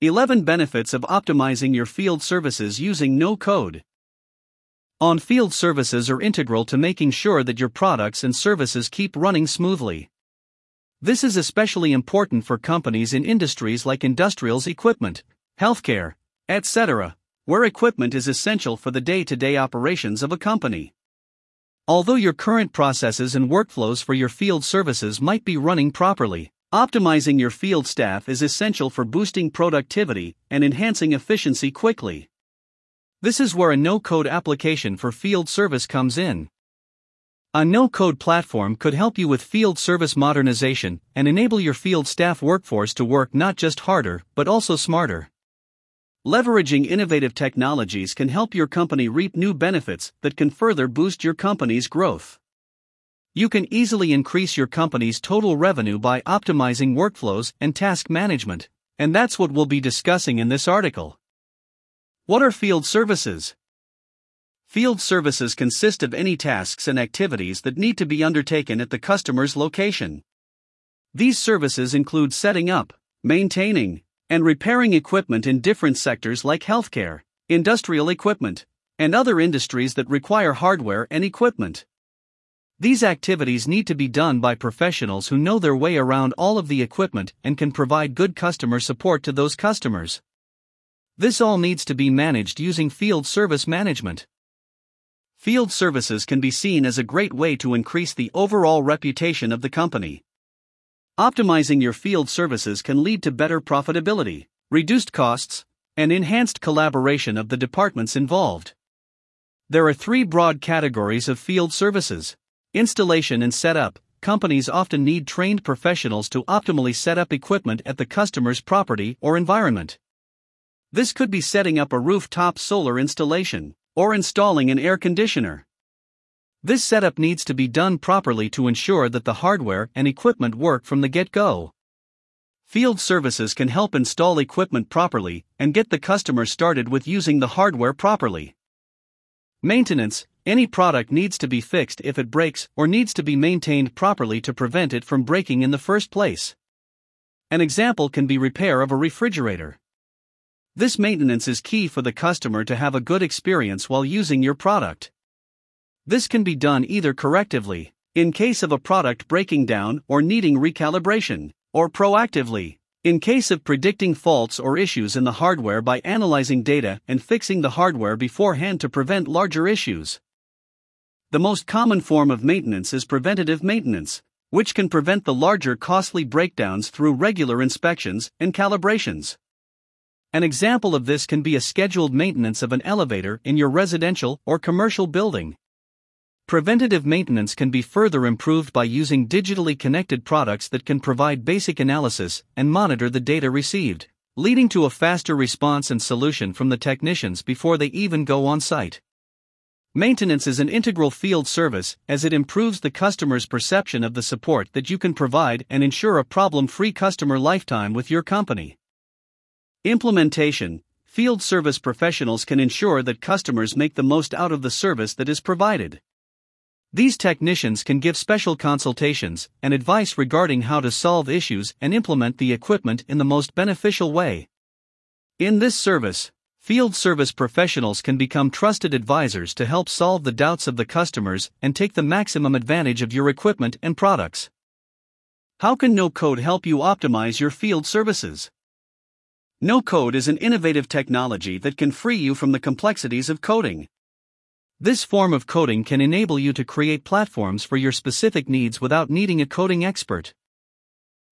11 Benefits of Optimizing Your Field Services Using No Code. On field services are integral to making sure that your products and services keep running smoothly. This is especially important for companies in industries like industrials equipment, healthcare, etc., where equipment is essential for the day to day operations of a company. Although your current processes and workflows for your field services might be running properly, optimizing your field staff is essential for boosting productivity and enhancing efficiency quickly. This is where a no code application for field service comes in. A no code platform could help you with field service modernization and enable your field staff workforce to work not just harder, but also smarter. Leveraging innovative technologies can help your company reap new benefits that can further boost your company's growth. You can easily increase your company's total revenue by optimizing workflows and task management, and that's what we'll be discussing in this article. What are field services? Field services consist of any tasks and activities that need to be undertaken at the customer's location. These services include setting up, maintaining, and repairing equipment in different sectors like healthcare, industrial equipment, and other industries that require hardware and equipment. These activities need to be done by professionals who know their way around all of the equipment and can provide good customer support to those customers. This all needs to be managed using field service management. Field services can be seen as a great way to increase the overall reputation of the company. Optimizing your field services can lead to better profitability, reduced costs, and enhanced collaboration of the departments involved. There are three broad categories of field services installation and setup. Companies often need trained professionals to optimally set up equipment at the customer's property or environment. This could be setting up a rooftop solar installation, or installing an air conditioner. This setup needs to be done properly to ensure that the hardware and equipment work from the get go. Field services can help install equipment properly and get the customer started with using the hardware properly. Maintenance any product needs to be fixed if it breaks or needs to be maintained properly to prevent it from breaking in the first place. An example can be repair of a refrigerator. This maintenance is key for the customer to have a good experience while using your product. This can be done either correctively, in case of a product breaking down or needing recalibration, or proactively, in case of predicting faults or issues in the hardware by analyzing data and fixing the hardware beforehand to prevent larger issues. The most common form of maintenance is preventative maintenance, which can prevent the larger costly breakdowns through regular inspections and calibrations. An example of this can be a scheduled maintenance of an elevator in your residential or commercial building. Preventative maintenance can be further improved by using digitally connected products that can provide basic analysis and monitor the data received, leading to a faster response and solution from the technicians before they even go on site. Maintenance is an integral field service as it improves the customer's perception of the support that you can provide and ensure a problem free customer lifetime with your company. Implementation Field service professionals can ensure that customers make the most out of the service that is provided. These technicians can give special consultations and advice regarding how to solve issues and implement the equipment in the most beneficial way. In this service, field service professionals can become trusted advisors to help solve the doubts of the customers and take the maximum advantage of your equipment and products. How can no code help you optimize your field services? No code is an innovative technology that can free you from the complexities of coding. This form of coding can enable you to create platforms for your specific needs without needing a coding expert.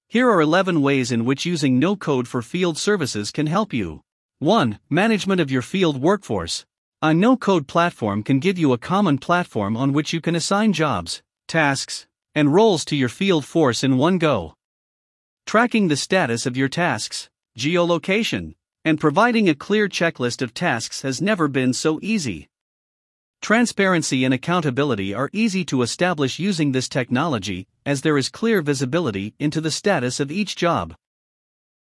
Here are 11 ways in which using no code for field services can help you. 1. Management of your field workforce. A no code platform can give you a common platform on which you can assign jobs, tasks, and roles to your field force in one go. Tracking the status of your tasks geolocation, and providing a clear checklist of tasks has never been so easy. Transparency and accountability are easy to establish using this technology, as there is clear visibility into the status of each job.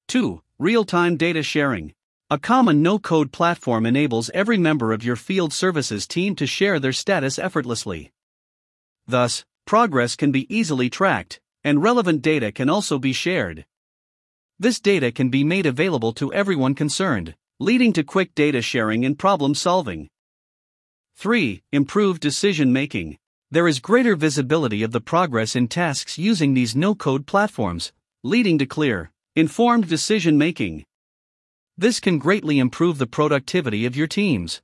2. Real time data sharing. A common no code platform enables every member of your field services team to share their status effortlessly. Thus, progress can be easily tracked, and relevant data can also be shared. This data can be made available to everyone concerned, leading to quick data sharing and problem solving. 3. Improved decision making. There is greater visibility of the progress in tasks using these no code platforms, leading to clear, informed decision making. This can greatly improve the productivity of your teams.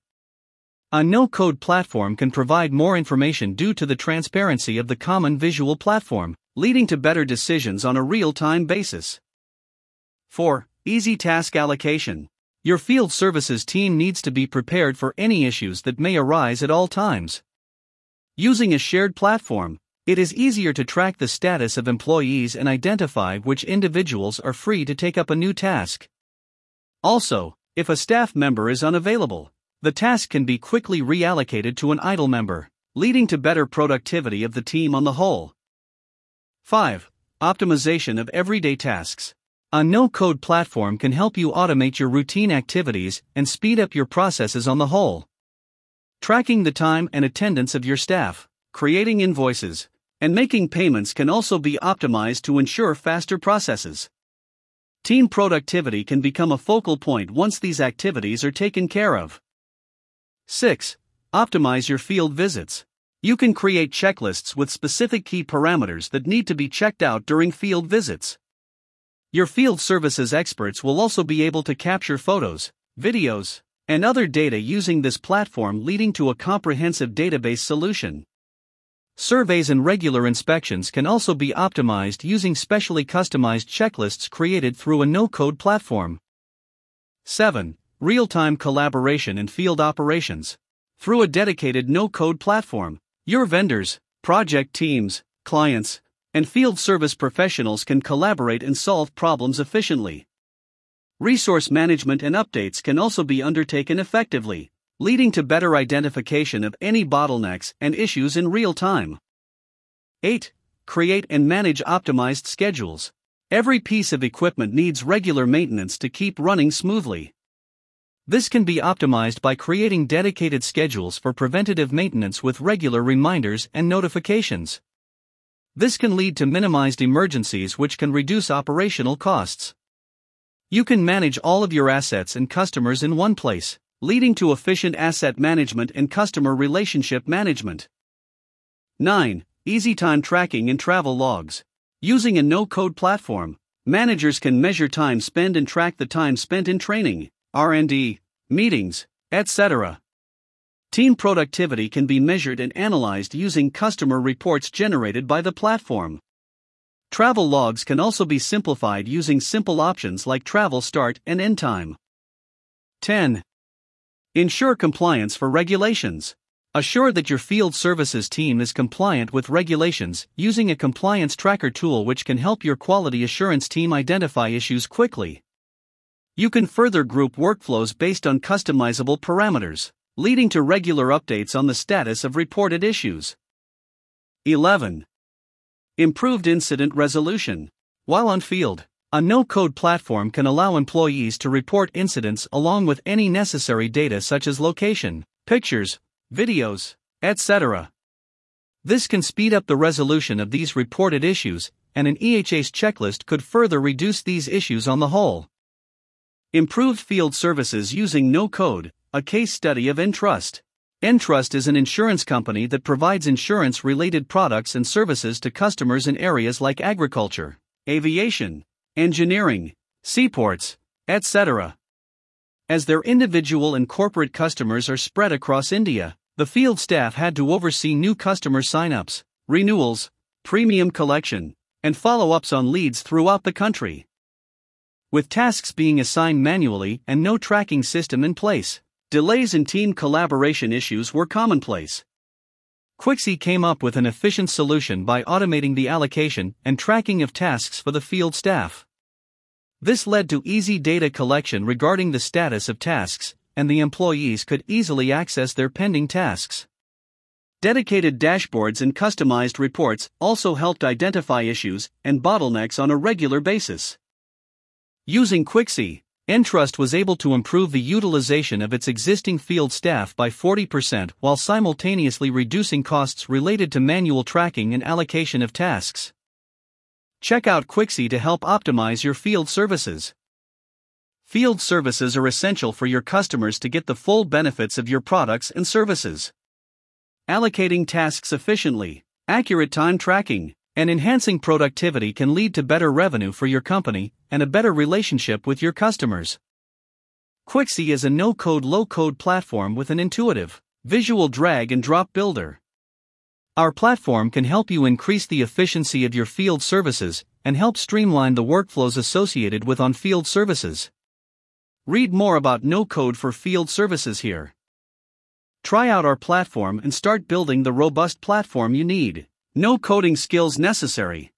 A no code platform can provide more information due to the transparency of the common visual platform, leading to better decisions on a real time basis. 4. Easy task allocation. Your field services team needs to be prepared for any issues that may arise at all times. Using a shared platform, it is easier to track the status of employees and identify which individuals are free to take up a new task. Also, if a staff member is unavailable, the task can be quickly reallocated to an idle member, leading to better productivity of the team on the whole. 5. Optimization of everyday tasks. A no code platform can help you automate your routine activities and speed up your processes on the whole. Tracking the time and attendance of your staff, creating invoices, and making payments can also be optimized to ensure faster processes. Team productivity can become a focal point once these activities are taken care of. 6. Optimize your field visits. You can create checklists with specific key parameters that need to be checked out during field visits. Your field services experts will also be able to capture photos, videos, and other data using this platform, leading to a comprehensive database solution. Surveys and regular inspections can also be optimized using specially customized checklists created through a no code platform. 7. Real time collaboration in field operations. Through a dedicated no code platform, your vendors, project teams, clients, and field service professionals can collaborate and solve problems efficiently. Resource management and updates can also be undertaken effectively, leading to better identification of any bottlenecks and issues in real time. 8. Create and manage optimized schedules. Every piece of equipment needs regular maintenance to keep running smoothly. This can be optimized by creating dedicated schedules for preventative maintenance with regular reminders and notifications. This can lead to minimized emergencies, which can reduce operational costs. You can manage all of your assets and customers in one place, leading to efficient asset management and customer relationship management. 9. Easy time tracking and travel logs. Using a no code platform, managers can measure time spent and track the time spent in training. R&D, meetings, etc. Team productivity can be measured and analyzed using customer reports generated by the platform. Travel logs can also be simplified using simple options like travel start and end time. 10. Ensure compliance for regulations. Assure that your field services team is compliant with regulations using a compliance tracker tool which can help your quality assurance team identify issues quickly. You can further group workflows based on customizable parameters, leading to regular updates on the status of reported issues. 11. Improved incident resolution. While on field, a no code platform can allow employees to report incidents along with any necessary data such as location, pictures, videos, etc. This can speed up the resolution of these reported issues, and an EHS checklist could further reduce these issues on the whole. Improved field services using no code, a case study of Entrust. Entrust is an insurance company that provides insurance related products and services to customers in areas like agriculture, aviation, engineering, seaports, etc. As their individual and corporate customers are spread across India, the field staff had to oversee new customer sign-ups, renewals, premium collection, and follow ups on leads throughout the country with tasks being assigned manually and no tracking system in place. Delays and team collaboration issues were commonplace. Quixy came up with an efficient solution by automating the allocation and tracking of tasks for the field staff. This led to easy data collection regarding the status of tasks, and the employees could easily access their pending tasks. Dedicated dashboards and customized reports also helped identify issues and bottlenecks on a regular basis. Using Quixy, Entrust was able to improve the utilization of its existing field staff by 40% while simultaneously reducing costs related to manual tracking and allocation of tasks. Check out Quixy to help optimize your field services. Field services are essential for your customers to get the full benefits of your products and services. Allocating tasks efficiently, accurate time tracking, and enhancing productivity can lead to better revenue for your company and a better relationship with your customers. Quixy is a no code, low code platform with an intuitive, visual drag and drop builder. Our platform can help you increase the efficiency of your field services and help streamline the workflows associated with on field services. Read more about no code for field services here. Try out our platform and start building the robust platform you need. No coding skills necessary.